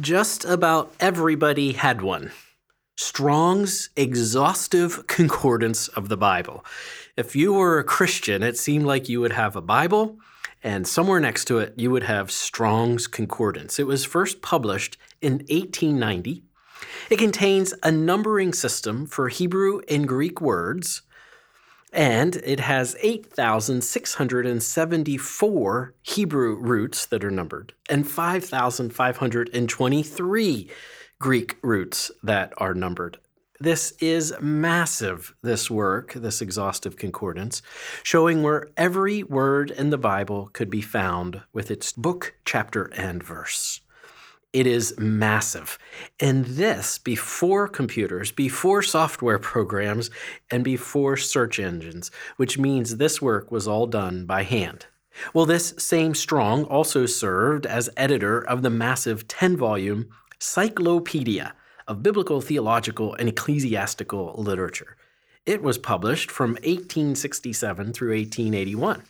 Just about everybody had one. Strong's exhaustive concordance of the Bible. If you were a Christian, it seemed like you would have a Bible, and somewhere next to it, you would have Strong's Concordance. It was first published in 1890. It contains a numbering system for Hebrew and Greek words, and it has 8,674 Hebrew roots that are numbered and 5,523 Greek roots that are numbered. This is massive, this work, this exhaustive concordance, showing where every word in the Bible could be found with its book, chapter, and verse. It is massive. And this before computers, before software programs, and before search engines, which means this work was all done by hand. Well, this same Strong also served as editor of the massive 10 volume Cyclopedia of Biblical, Theological, and Ecclesiastical Literature. It was published from 1867 through 1881.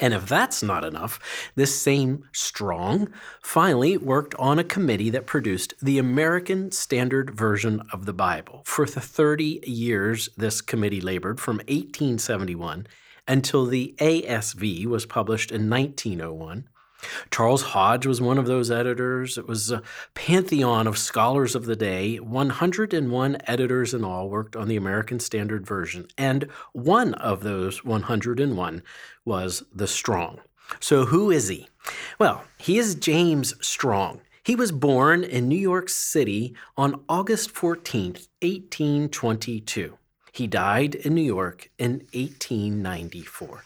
And if that's not enough, this same Strong finally worked on a committee that produced the American Standard Version of the Bible. For the 30 years this committee labored, from 1871 until the ASV was published in 1901. Charles Hodge was one of those editors. It was a pantheon of scholars of the day. 101 editors in all worked on the American Standard Version, and one of those 101 was the Strong. So, who is he? Well, he is James Strong. He was born in New York City on August 14, 1822. He died in New York in 1894.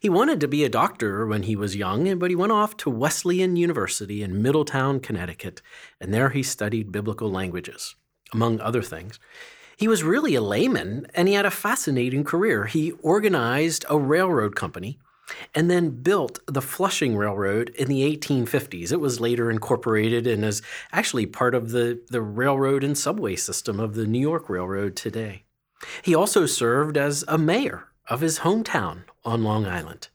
He wanted to be a doctor when he was young, but he went off to Wesleyan University in Middletown, Connecticut, and there he studied biblical languages, among other things. He was really a layman, and he had a fascinating career. He organized a railroad company and then built the Flushing Railroad in the 1850s. It was later incorporated and is actually part of the, the railroad and subway system of the New York Railroad today. He also served as a mayor of his hometown on Long Island.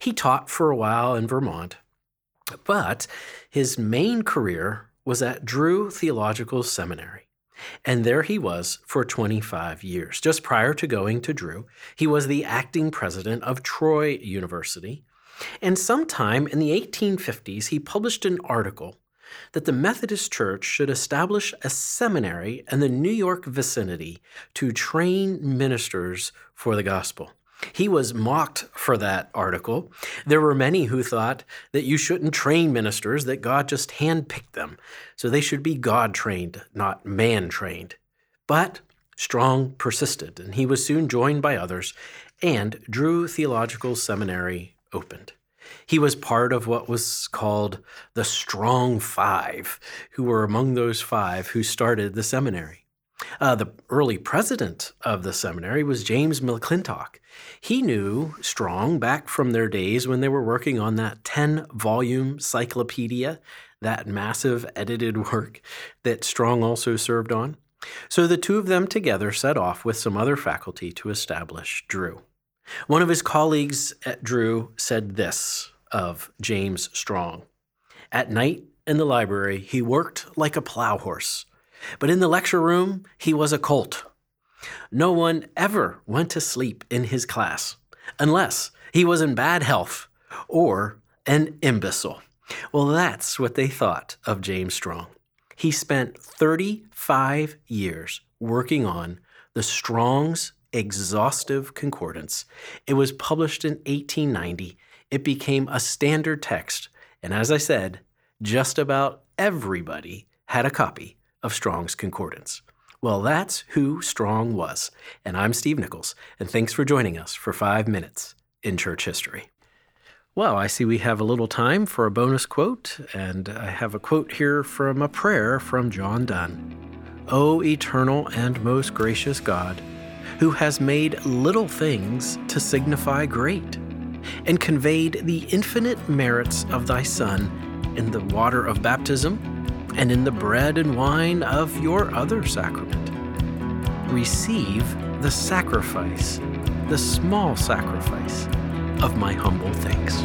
He taught for a while in Vermont, but his main career was at Drew Theological Seminary. And there he was for 25 years. Just prior to going to Drew, he was the acting president of Troy University. And sometime in the 1850s, he published an article that the Methodist Church should establish a seminary in the New York vicinity to train ministers for the gospel. He was mocked for that article. There were many who thought that you shouldn't train ministers, that God just handpicked them. So they should be God trained, not man trained. But Strong persisted, and he was soon joined by others, and Drew Theological Seminary opened. He was part of what was called the Strong Five, who were among those five who started the seminary. Uh, the early president of the seminary was James McClintock. He knew Strong back from their days when they were working on that 10 volume cyclopedia, that massive edited work that Strong also served on. So the two of them together set off with some other faculty to establish Drew. One of his colleagues at Drew said this of James Strong At night in the library, he worked like a plow horse, but in the lecture room, he was a colt. No one ever went to sleep in his class unless he was in bad health or an imbecile. Well, that's what they thought of James Strong. He spent 35 years working on the Strong's exhaustive concordance. It was published in 1890. It became a standard text. And as I said, just about everybody had a copy of Strong's Concordance. Well, that's who Strong was. And I'm Steve Nichols, and thanks for joining us for five minutes in church history. Well, I see we have a little time for a bonus quote, and I have a quote here from a prayer from John Donne. O eternal and most gracious God, who has made little things to signify great, and conveyed the infinite merits of thy Son in the water of baptism and in the bread and wine of your other sacrament. Receive the sacrifice, the small sacrifice of my humble thanks.